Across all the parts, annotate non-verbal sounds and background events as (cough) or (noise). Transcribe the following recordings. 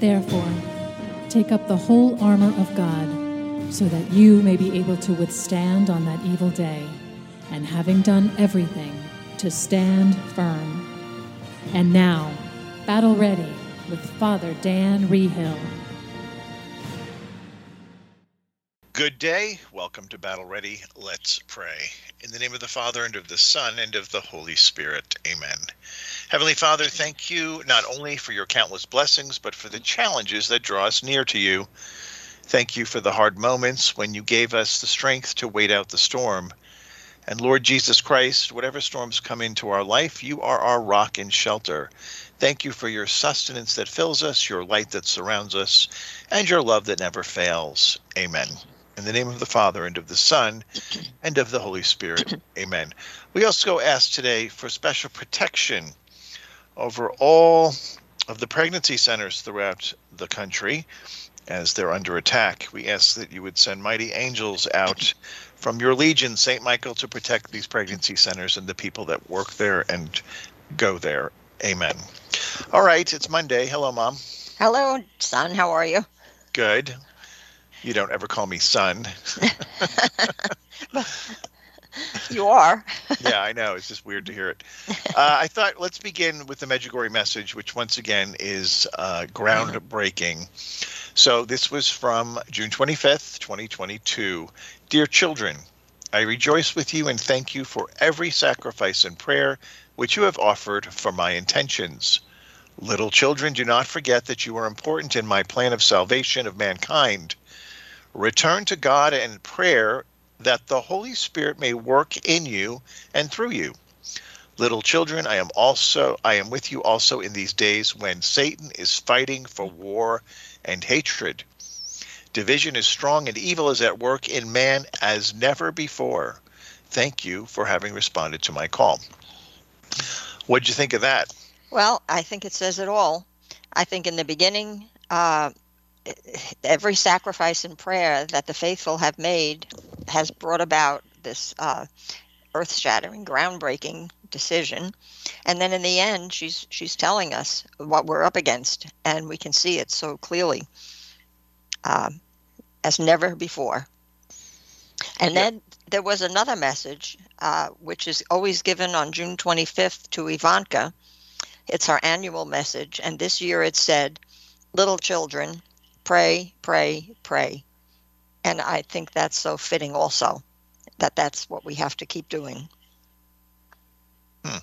Therefore, take up the whole armor of God, so that you may be able to withstand on that evil day, and having done everything, to stand firm. And now, Battle Ready with Father Dan Reehil. Good day. Welcome to Battle Ready. Let's pray. In the name of the Father, and of the Son, and of the Holy Spirit. Amen. Heavenly Father, thank you not only for your countless blessings, but for the challenges that draw us near to you. Thank you for the hard moments when you gave us the strength to wait out the storm. And Lord Jesus Christ, whatever storms come into our life, you are our rock and shelter. Thank you for your sustenance that fills us, your light that surrounds us, and your love that never fails. Amen. In the name of the Father, and of the Son, and of the Holy Spirit. (coughs) Amen. We also ask today for special protection over all of the pregnancy centers throughout the country as they're under attack. We ask that you would send mighty angels out from your legion, St. Michael, to protect these pregnancy centers and the people that work there and go there. Amen. All right, it's Monday. Hello, Mom. Hello, son. How are you? Good. You don't ever call me son. (laughs) you are. yeah, I know. It's just weird to hear it. Uh, I thought let's begin with the Medjugorje message, which once again is uh, groundbreaking. So this was from June 25th, 2022. Dear children, I rejoice with you and thank you for every sacrifice and prayer which you have offered for my intentions. Little children, do not forget that you are important in my plan of salvation of mankind. Return to God in prayer that the Holy Spirit may work in you and through you. Little children, I am also I am with you also in these days when Satan is fighting for war and hatred. Division is strong and evil is at work in man as never before. Thank you for having responded to my call. What did you think of that? Well, I think it says it all. I think in the beginning, uh, every sacrifice and prayer that the faithful have made has brought about this uh, earth-shattering, groundbreaking decision. And then in the end, she's she's telling us what we're up against, and we can see it so clearly uh, as never before. And yep. then there was another message, uh, which is always given on June 25th to Ivanka. It's our annual message, and this year it said, "Little children, pray, pray, pray. And I think that's so fitting also that that's what we have to keep doing. Hmm.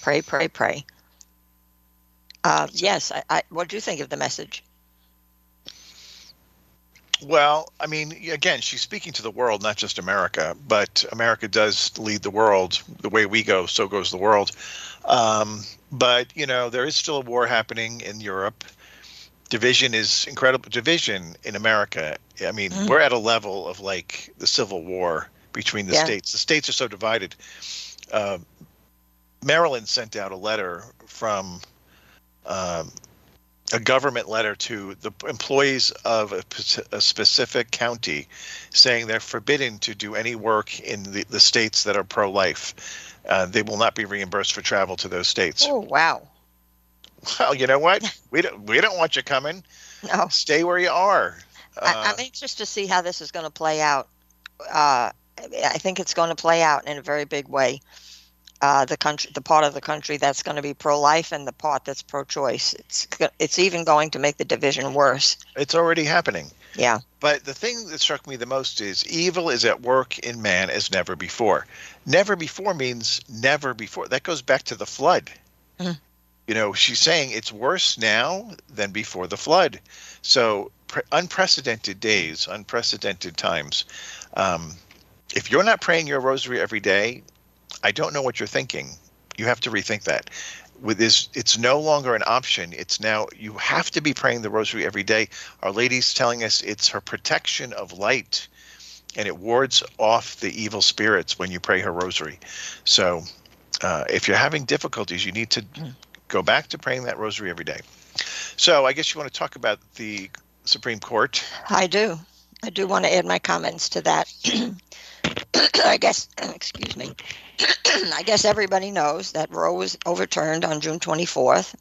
Pray, pray, pray. Uh, yes, I, I, what do you think of the message? Well, I mean, again, she's speaking to the world, not just America, but America does lead the world. The way we go, so goes the world. Um, but, you know, there is still a war happening in Europe division is incredible division in america i mean mm. we're at a level of like the civil war between the yeah. states. The states are so divided. Uh, maryland sent out a letter from um, a government letter to the employees of a, a, specific county saying they're forbidden to do any work in the, the states that are pro-life. Uh, they will not be reimbursed for travel to those states. Oh wow (laughs) well, you know what? We don't we don't want you coming. No. Stay where you are. Uh, I, am anxious to see how this is going to play out. Uh, I think it's going to play out in a very big way. Uh, the country, the part of the country that's going to be pro-life, and the part that's pro-choice. It's it's even going to make the division worse. It's already happening. Yeah. But the thing that struck me the most is evil is at work in man as never before. Never before means never before. That goes back to the flood. Mm you know, she's saying it's worse now than before the flood. So pre- unprecedented days, unprecedented times. Um, if you're not praying your rosary every day, I don't know what you're thinking. You have to rethink that. With this, it's no longer an option. It's now you have to be praying the rosary every day. Our Lady's telling us it's her protection of light, and it wards off the evil spirits when you pray her rosary. So, uh, if you're having difficulties, you need to mm go back to praying that rosary every day. So I guess you want to talk about the Supreme Court. I do. I do want to add my comments to that. (clears throat) I guess, (clears throat) excuse me. (clears throat) I guess everybody knows that Roe was overturned on June 24th.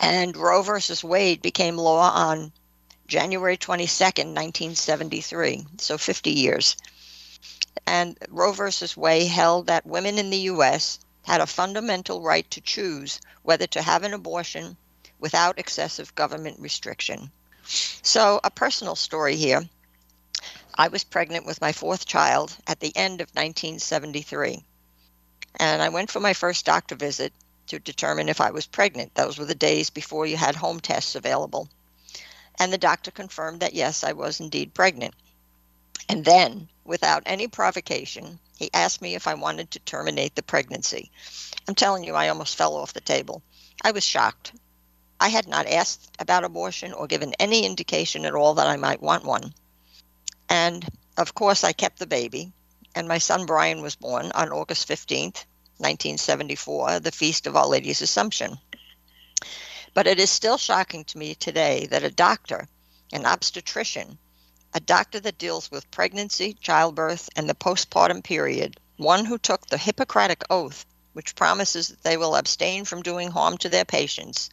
And Roe versus Wade became law on January 22nd, 1973, so 50 years. And Roe versus Wade held that women in the U.S. had a fundamental right to choose whether to have an abortion without excessive government restriction. So, a personal story here. I was pregnant with my fourth child at the end of 1973. And I went for my first doctor visit to determine if I was pregnant. Those were the days before you had home tests available. And the doctor confirmed that yes, I was indeed pregnant. And then, without any provocation, he asked me if I wanted to terminate the pregnancy. I'm telling you, I almost fell off the table. I was shocked. I had not asked about abortion or given any indication at all that I might want one. And of course, I kept the baby, and my son Brian was born on August 15th, 1974, the feast of Our Lady's Assumption. But it is still shocking to me today that a doctor, an obstetrician, a doctor that deals with pregnancy, childbirth, and the postpartum period, one who took the Hippocratic Oath, which promises that they will abstain from doing harm to their patients,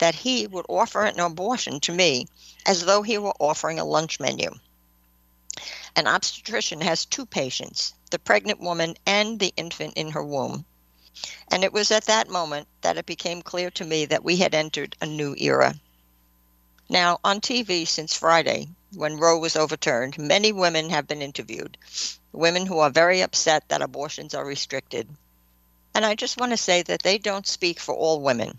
that he would offer an abortion to me as though he were offering a lunch menu. An obstetrician has two patients, the pregnant woman and the infant in her womb. And it was at that moment that it became clear to me that we had entered a new era. Now, on TV since Friday, when Roe was overturned, many women have been interviewed, women who are very upset that abortions are restricted. And I just want to say that they don't speak for all women.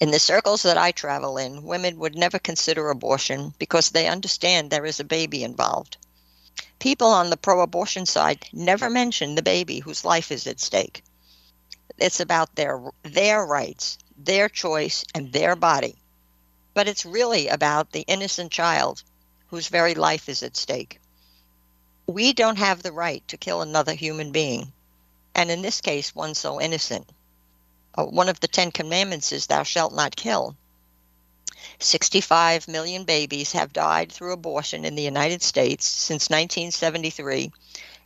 In the circles that I travel in, women would never consider abortion because they understand there is a baby involved. People on the pro abortion side never mention the baby whose life is at stake. It's about their their rights, their choice, and their body. But it's really about the innocent child whose very life is at stake. We don't have the right to kill another human being, and in this case, one so innocent uh, one of the Ten Commandments is, Thou shalt not kill. 65 million babies have died through abortion in the United States since 1973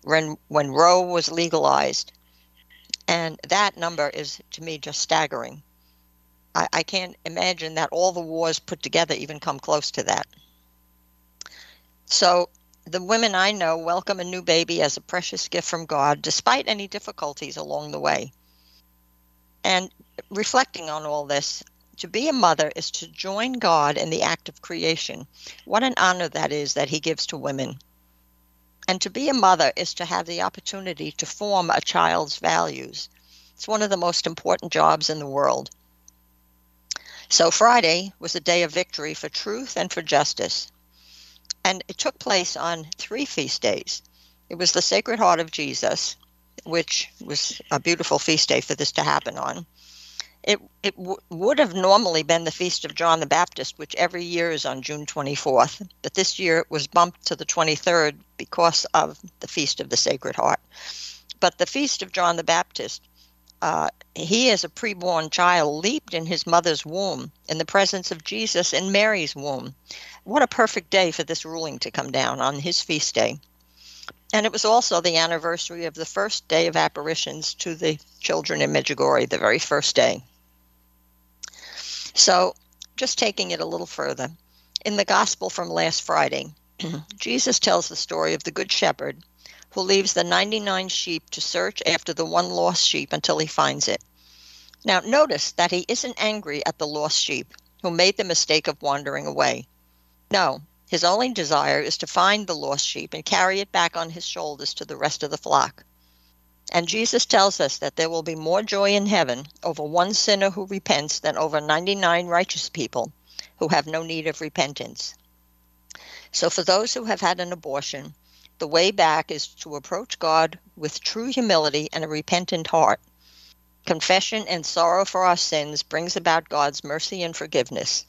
when, when Roe was legalized. And that number is, to me, just staggering. I, I can't imagine that all the wars put together even come close to that. So, the women I know welcome a new baby as a precious gift from God, despite any difficulties along the way. And reflecting on all this, to be a mother is to join God in the act of creation. What an honor that is that He gives to women. And to be a mother is to have the opportunity to form a child's values. It's one of the most important jobs in the world. So, Friday was a day of victory for truth and for justice. And it took place on three feast days. It was the Sacred Heart of Jesus, which was a beautiful feast day for this to happen on. It, it w- would have normally been the Feast of John the Baptist, which every year is on June 24th, but this year it was bumped to the 23rd because of the Feast of the Sacred Heart. But the Feast of John the Baptist, uh, he as a preborn child leaped in his mother's womb in the presence of Jesus in Mary's womb. What a perfect day for this ruling to come down on his feast day. And it was also the anniversary of the first day of apparitions to the children in Medjugorje, the very first day. So, just taking it a little further, in the gospel from last Friday, (clears throat) Jesus tells the story of the Good Shepherd who leaves the 99 sheep to search after the one lost sheep until he finds it. Now, notice that he isn't angry at the lost sheep who made the mistake of wandering away. No, his only desire is to find the lost sheep and carry it back on his shoulders to the rest of the flock. And Jesus tells us that there will be more joy in heaven over one sinner who repents than over 99 righteous people who have no need of repentance. So, for those who have had an abortion, the way back is to approach God with true humility and a repentant heart. Confession and sorrow for our sins brings about God's mercy and forgiveness.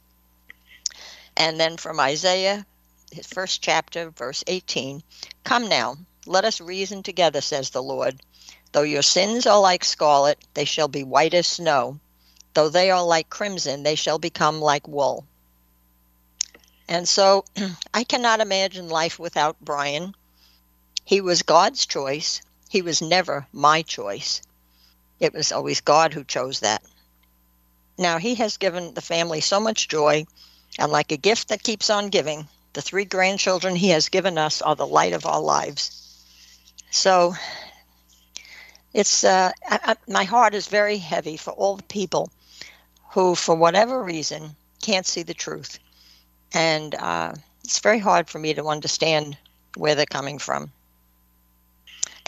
And then from Isaiah, his first chapter, verse 18 Come now, let us reason together, says the Lord. Though your sins are like scarlet, they shall be white as snow. Though they are like crimson, they shall become like wool. And so (clears throat) I cannot imagine life without Brian. He was God's choice. He was never my choice. It was always God who chose that. Now, he has given the family so much joy, and like a gift that keeps on giving, the three grandchildren he has given us are the light of our lives. So, it's uh, I, I, my heart is very heavy for all the people who, for whatever reason, can't see the truth, and uh, it's very hard for me to understand where they're coming from.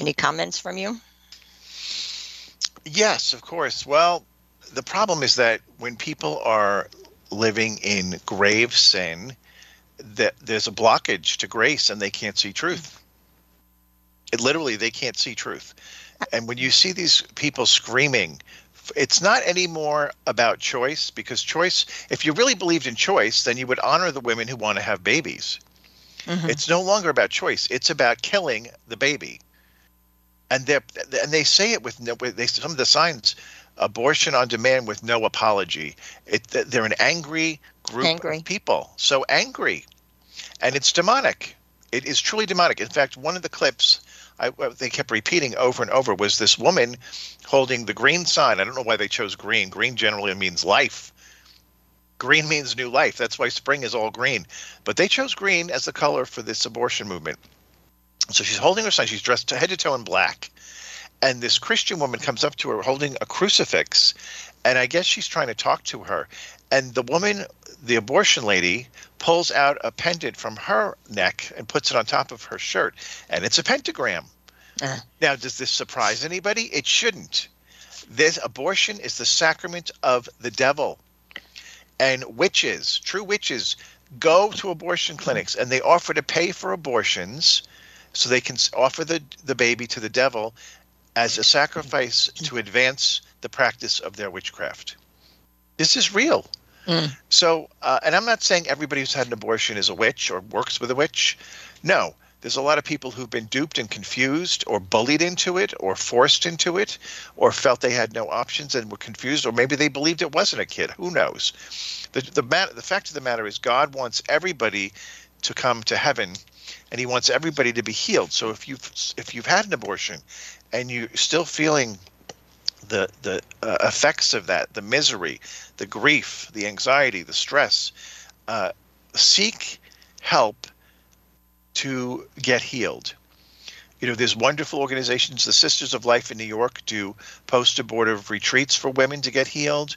Any comments from you? Yes, of course. Well, the problem is that when people are living in grave sin, that there's a blockage to grace and they can't see truth. It literally they can't see truth. And when you see these people screaming, it's not anymore about choice because choice, if you really believed in choice, then you would honor the women who want to have babies. Mm-hmm. It's no longer about choice. It's about killing the baby. And they and they say it with no. They some of the signs, abortion on demand with no apology. It, they're an angry group angry. of people. So angry, and it's demonic. It is truly demonic. In fact, one of the clips I, they kept repeating over and over was this woman holding the green sign. I don't know why they chose green. Green generally means life. Green means new life. That's why spring is all green. But they chose green as the color for this abortion movement. So she's holding her sign. She's dressed head to toe in black. And this Christian woman comes up to her holding a crucifix. And I guess she's trying to talk to her. And the woman, the abortion lady, pulls out a pendant from her neck and puts it on top of her shirt. And it's a pentagram. Uh. Now, does this surprise anybody? It shouldn't. This abortion is the sacrament of the devil and witches, true witches, go to abortion clinics and they offer to pay for abortions so they can offer the, the baby to the devil as a sacrifice to advance the practice of their witchcraft. This is real. Mm. So, uh, and I'm not saying everybody who's had an abortion is a witch or works with a witch. No, there's a lot of people who've been duped and confused or bullied into it or forced into it or felt they had no options and were confused or maybe they believed it wasn't a kid. Who knows? The, the, matter, the fact of the matter is, God wants everybody to come to heaven and he wants everybody to be healed. So if you've if you've had an abortion and you're still feeling the the uh, effects of that, the misery, the grief, the anxiety, the stress, uh, seek help to get healed. You know, there's wonderful organizations. The Sisters of Life in New York do post-abortive retreats for women to get healed.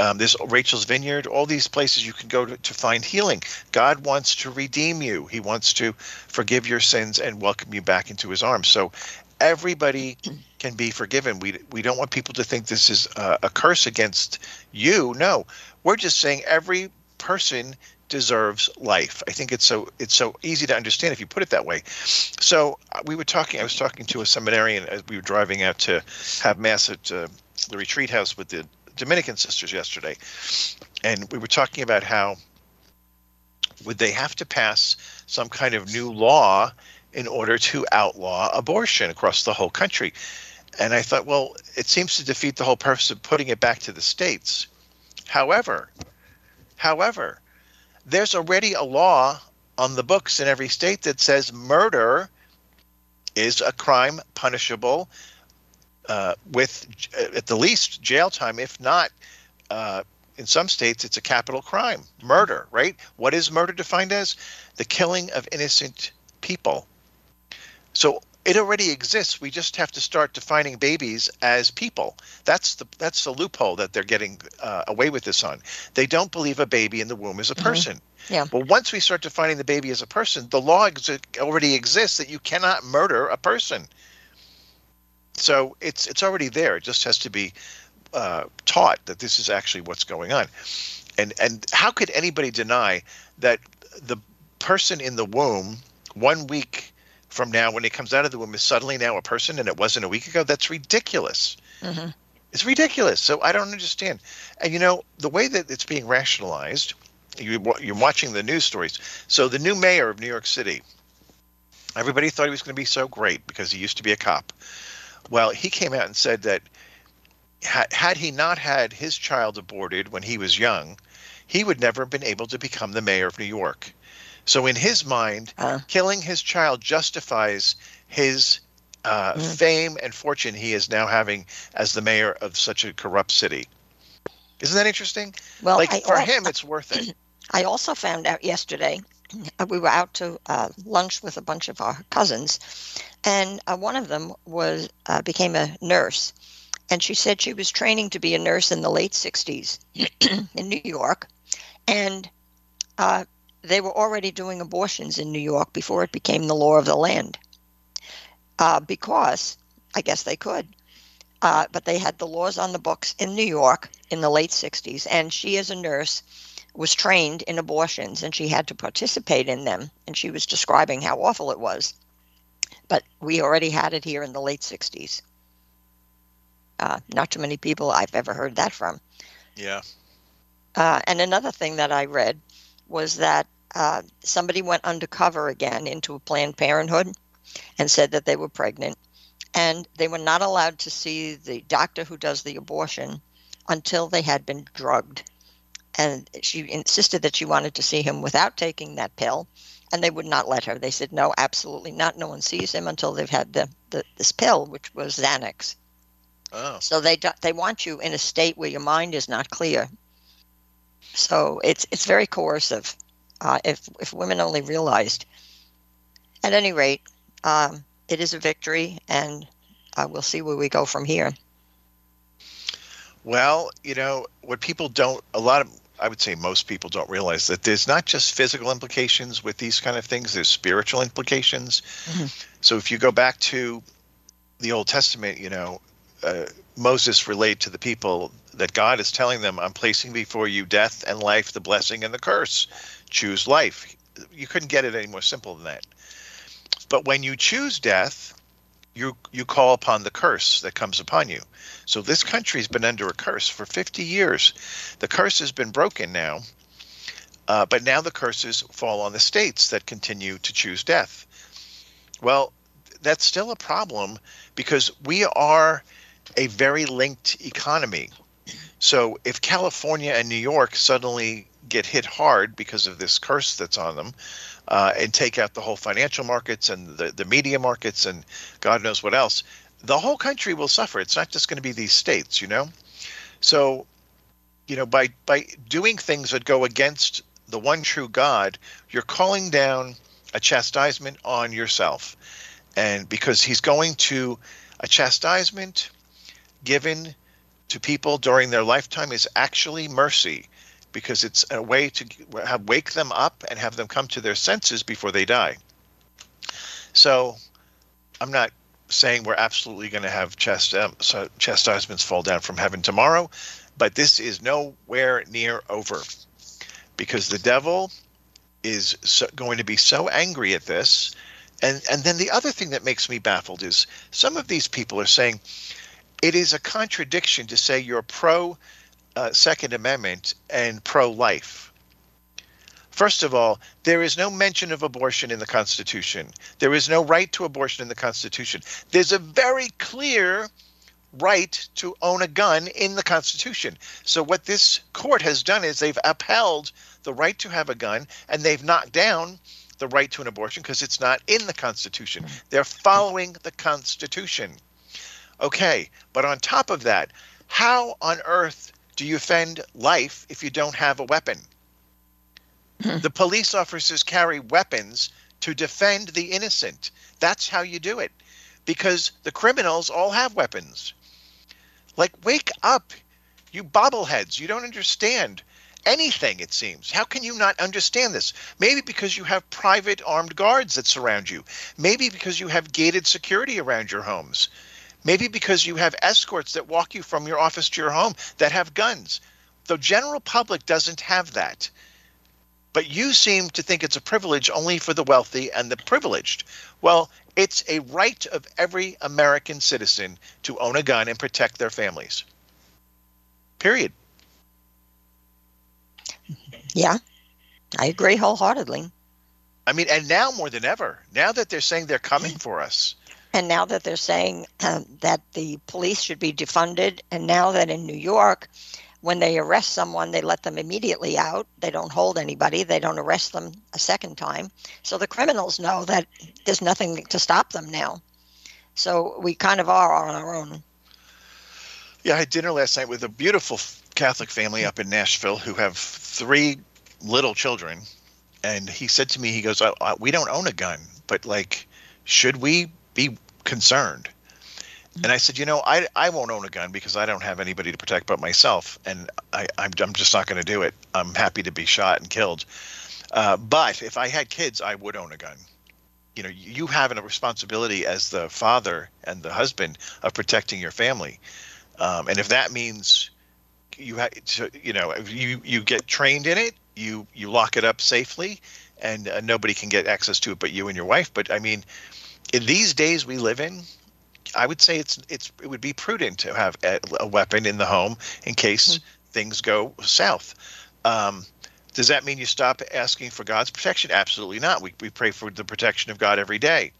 Um, there's Rachel's Vineyard, all these places you can go to, to find healing. God wants to redeem you. He wants to forgive your sins and welcome you back into his arms. So everybody can be forgiven. We we don't want people to think this is a, a curse against you. No, we're just saying every person deserves life. I think it's so it's so easy to understand if you put it that way. So uh, we were talking. I was talking to a seminarian as we were driving out to have mass at uh, the retreat house with the Dominican sisters yesterday, and we were talking about how would they have to pass some kind of new law in order to outlaw abortion across the whole country. And I thought, well, it seems to defeat the whole purpose of putting it back to the states. However, however, there's already a law on the books in every state that says murder is a crime punishable uh, with uh, at the least jail time, if not uh, in some states it's a capital crime murder right what is murder defined as the killing of innocent people so it already exists. We just have to start defining babies as people. That's the that's the loophole that they're getting uh, away with this on. They don't believe a baby in the womb is a mm-hmm. person. Mm-hmm. Yeah. Well, once we start defining the baby as a person, the law ex- already exists that you cannot murder a person. So it's it's already there. It just has to be uh, taught that this is actually what's going on. And and how could anybody deny that the person in the womb one week from now when it comes out of the womb is suddenly now a person and it wasn't a week ago that's ridiculous mm-hmm. it's ridiculous so i don't understand and you know the way that it's being rationalized you, you're watching the news stories so the new mayor of new york city everybody thought he was going to be so great because he used to be a cop well he came out and said that had he not had his child aborted when he was young he would never have been able to become the mayor of new york so in his mind, uh, killing his child justifies his uh, mm. fame and fortune he is now having as the mayor of such a corrupt city. Isn't that interesting? Well, like I for al- him, it's worth it. (clears throat) I also found out yesterday. Uh, We were out to uh, lunch with a bunch of our cousins, and uh, one of them was uh, became a nurse, and she said she was training to be a nurse in the late '60s (clears throat) in New York, and uh, they were already doing abortions in New York before it became the law of the land, uh, because I guess they could. But they had the laws on the books in New York in the late 60s, and she, as a nurse, was trained in abortions and she had to participate in them. And she was describing how awful it was. But we already had it here in the late 60s. Uh, not too many people I've ever heard that from. Yeah. Uh, and another thing that I read was that uh, somebody went undercover again into a Planned Parenthood and said that they were pregnant. And they were not allowed to see the doctor who does the abortion until they had been drugged. And she insisted that she wanted to see him without taking that pill, and they would not let her. They said, no, absolutely not. No one sees him until they've had the, the this pill, which was Xanax. Oh. So they do, they want you in a state where your mind is not clear. So it's it's very coercive. Uh, if if women only realized. At any rate, um, it is a victory, and uh, we'll see where we go from here. Well, you know, what people don't, a lot of, I would say most people don't realize that there's not just physical implications with these kind of things, there's spiritual implications. Mhm. So if you go back to the Old Testament, you know, uh, Moses relayed to the people that God is telling them, I'm placing before you death and life, the blessing and the curse. Choose life. You couldn't get it any more simple than that. But when you choose death, you you call upon the curse that comes upon you. So this country's been under a curse for 50 years. The curse has been broken now, uh, but now the curses fall on the states that continue to choose death. Well, that's still a problem because we are a very linked economy. So if California and New York suddenly get hit hard because of this curse that's on them, uh, and take out the whole financial markets and the, the media markets and God knows what else, the whole country will suffer. It's not just going to be these states, you know? So, you know, by by doing things that go against the one true God, you're calling down a chastisement on yourself. And because he's going to a chastisement given to people during their lifetime is actually mercy because it's a way to have, wake them up and have them come to their senses before they die. So I'm not saying we're absolutely going to have chast- um, so chastisements fall down from heaven tomorrow, but this is nowhere near over because the devil is so, going to be so angry at this. And, and then the other thing that makes me baffled is some of these people are saying it is a contradiction to say you're pro uh, Second Amendment and pro life. First of all, there is no mention of abortion in the Constitution. There is no right to abortion in the Constitution. There's a very clear right to own a gun in the Constitution. So, what this court has done is they've upheld the right to have a gun and they've knocked down the right to an abortion because it's not in the Constitution. They're following the Constitution. Okay, but on top of that, how on earth do you defend life if you don't have a weapon? Hmm. the police officers carry weapons to defend the innocent. That's how you do it. Because the criminals all have weapons. Like, wake up, you bobbleheads. You don't understand anything, it seems. How can you not understand this? Maybe because you have private armed guards that surround you. Maybe because you have gated security around your homes. Maybe because you have escorts that walk you from your office to your home that have guns. The general public doesn't have that. But you seem to think it's a privilege only for the wealthy and the privileged. Well, it's a right of every American citizen to own a gun and protect their families. Period. Yeah, I agree wholeheartedly. I mean, and now more than ever, now that they're saying they're coming for us, And now that they're saying um, that the police should be defunded, and now that in New York, when they arrest someone, they let them immediately out. They don't hold anybody. They don't arrest them a second time. So the criminals know that there's nothing to stop them now. So we kind of are on our own. Yeah, I had dinner last night with a beautiful Catholic family up in Nashville who have three little children, and he said to me, he goes, I, I, "We don't own a gun, but like, should we be concerned?" And I said, you know, I, I won't own a gun because I don't have anybody to protect but myself, and I, I'm, I'm just not going to do it. I'm happy to be shot and killed. Uh, but if I had kids, I would own a gun. You know, you have a responsibility as the father and the husband of protecting your family, um, and if that means you have, to, you know, you you get trained in it, you you lock it up safely, and uh, nobody can get access to it but you and your wife. But I mean, in these days we live in, I would say it's it's it would be prudent to have a, a weapon in the home in case mm-hmm. things go south. Um, does that mean you stop asking for God's protection? Absolutely not. We we pray for the protection of God every day,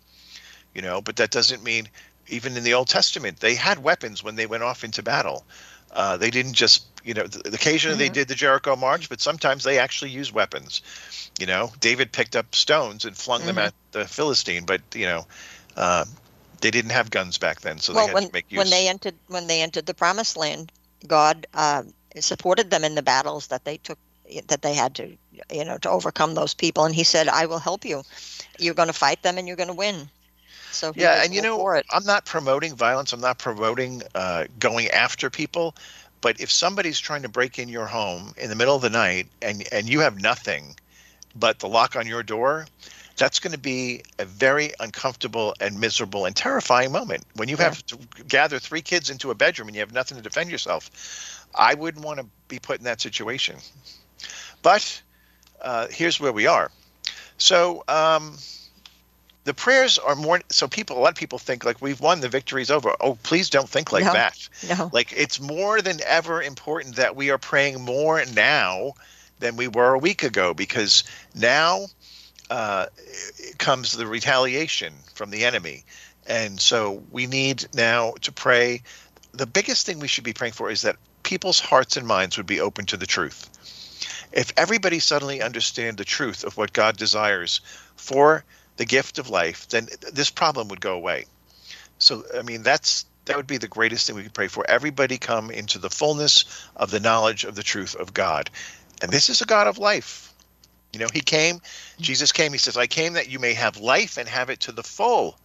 you know. But that doesn't mean even in the Old Testament they had weapons when they went off into battle. Uh, they didn't just you know occasionally mm-hmm. they did the Jericho march, but sometimes they actually used weapons. You know, David picked up stones and flung mm-hmm. them at the Philistine, but you know. Uh, they didn't have guns back then, so well, they had when, to make use. when they entered when they entered the Promised Land, God uh, supported them in the battles that they took that they had to you know to overcome those people, and He said, "I will help you. You're going to fight them, and you're going to win." So yeah, and you know, I'm not promoting violence. I'm not promoting uh, going after people. But if somebody's trying to break in your home in the middle of the night and and you have nothing but the lock on your door, that's going to be a very uncomfortable and miserable and terrifying moment when you yeah. have to gather three kids into a bedroom and you have nothing to defend yourself. I wouldn't want to be put in that situation. But uh, here's where we are. So um, the prayers are more. So people, a lot of people think like we've won, the victory's over. Oh, please don't think like no, that. No. Like it's more than ever important that we are praying more now than we were a week ago because now uh, comes the retaliation from the enemy. And so we need now to pray. The biggest thing we should be praying for is that people's hearts and minds would be open to the truth. If everybody suddenly understand the truth of what God desires for the gift of life, then this problem would go away. So I mean that's that would be the greatest thing we could pray for. Everybody come into the fullness of the knowledge of the truth of God. And this is a God of life. You know, he came, Jesus came, he says, I came that you may have life and have it to the full.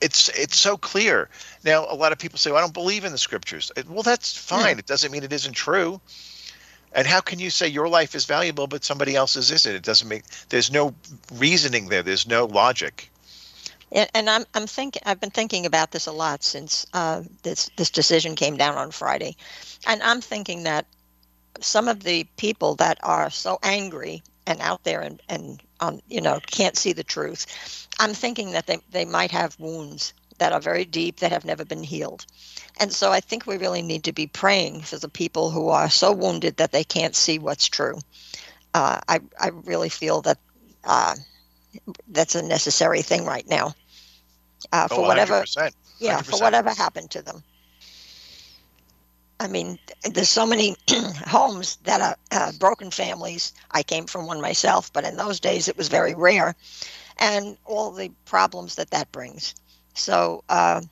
It's it's so clear. Now, a lot of people say, well, I don't believe in the scriptures. Well, that's fine. Yeah. It doesn't mean it isn't true. And how can you say your life is valuable but somebody else's isn't? It doesn't make there's no reasoning there. There's no logic. And, and I'm I'm thinking I've been thinking about this a lot since uh, this this decision came down on Friday, and I'm thinking that some of the people that are so angry and out there and, and um, you know can't see the truth i'm thinking that they, they might have wounds that are very deep that have never been healed and so i think we really need to be praying for the people who are so wounded that they can't see what's true uh, I, I really feel that uh, that's a necessary thing right now uh, for oh, whatever 100%. yeah for whatever happened to them I mean, there's so many (clears throat) homes that are uh, broken families. I came from one myself, but in those days it was very rare, and all the problems that that brings. So, uh,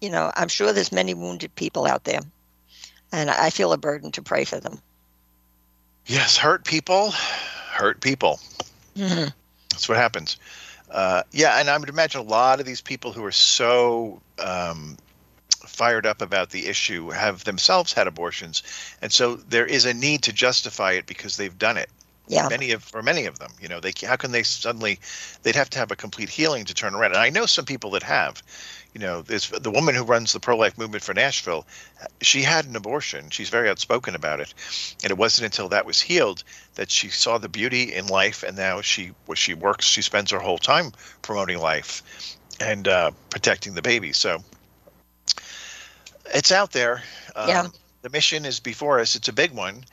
you know, I'm sure there's many wounded people out there, and I feel a burden to pray for them. Yes, hurt people, hurt people. Mm-hmm. That's what happens. Uh, yeah, and I would imagine a lot of these people who are so um, fired up about the issue have themselves had abortions, and so there is a need to justify it because they've done it. Yeah. Many of for many of them, you know, they how can they suddenly they'd have to have a complete healing to turn around. And I know some people that have. You know, there's the woman who runs the pro-life movement for Nashville. She had an abortion. She's very outspoken about it, and it wasn't until that was healed that she saw the beauty in life, and now she she works. She spends her whole time promoting life and uh, protecting the baby. So it's out there. Um, yeah. The mission is before us. It's a big one,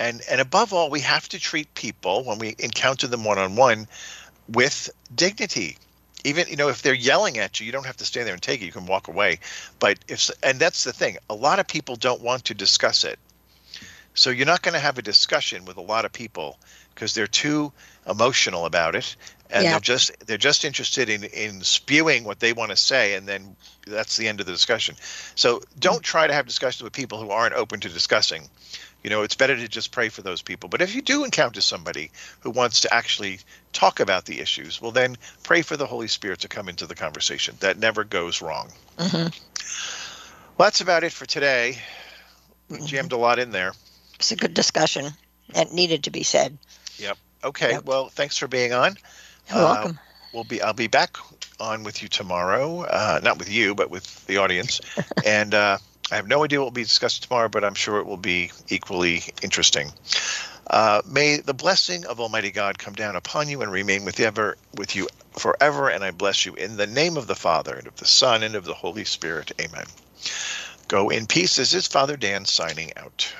and and above all, we have to treat people when we encounter them one on one with dignity. Even you know if they're yelling at you, you don't have to stand there and take it. You can walk away. But if and that's the thing, a lot of people don't want to discuss it. So you're not going to have a discussion with a lot of people because they're too emotional about it and Yeah. they're just they're just interested in in spewing what they want to say and then that's the end of the discussion. So don't mm. try to have discussions with people who aren't open to discussing. You know, it's better to just pray for those people. But if you do encounter somebody who wants to actually talk about the issues, well then pray for the Holy Spirit to come into the conversation. That never goes wrong. hmm Well, that's about it for today. We jammed a lot in there. It's a good discussion. It needed to be said. Yep. Okay, Yep. well, thanks for being on. You're Uh, welcome. We'll be I'll be back on with you tomorrow. Uh, not with you, but with the audience. and (laughs) uh, I have no idea what will be discussed tomorrow, but I'm sure it will be equally interesting. Uh, may the blessing of Almighty God come down upon you and remain with ever with you forever. And I bless you in the name of the Father and of the Son and of the Holy Spirit. Amen. Go in peace. This is Father Dan signing out.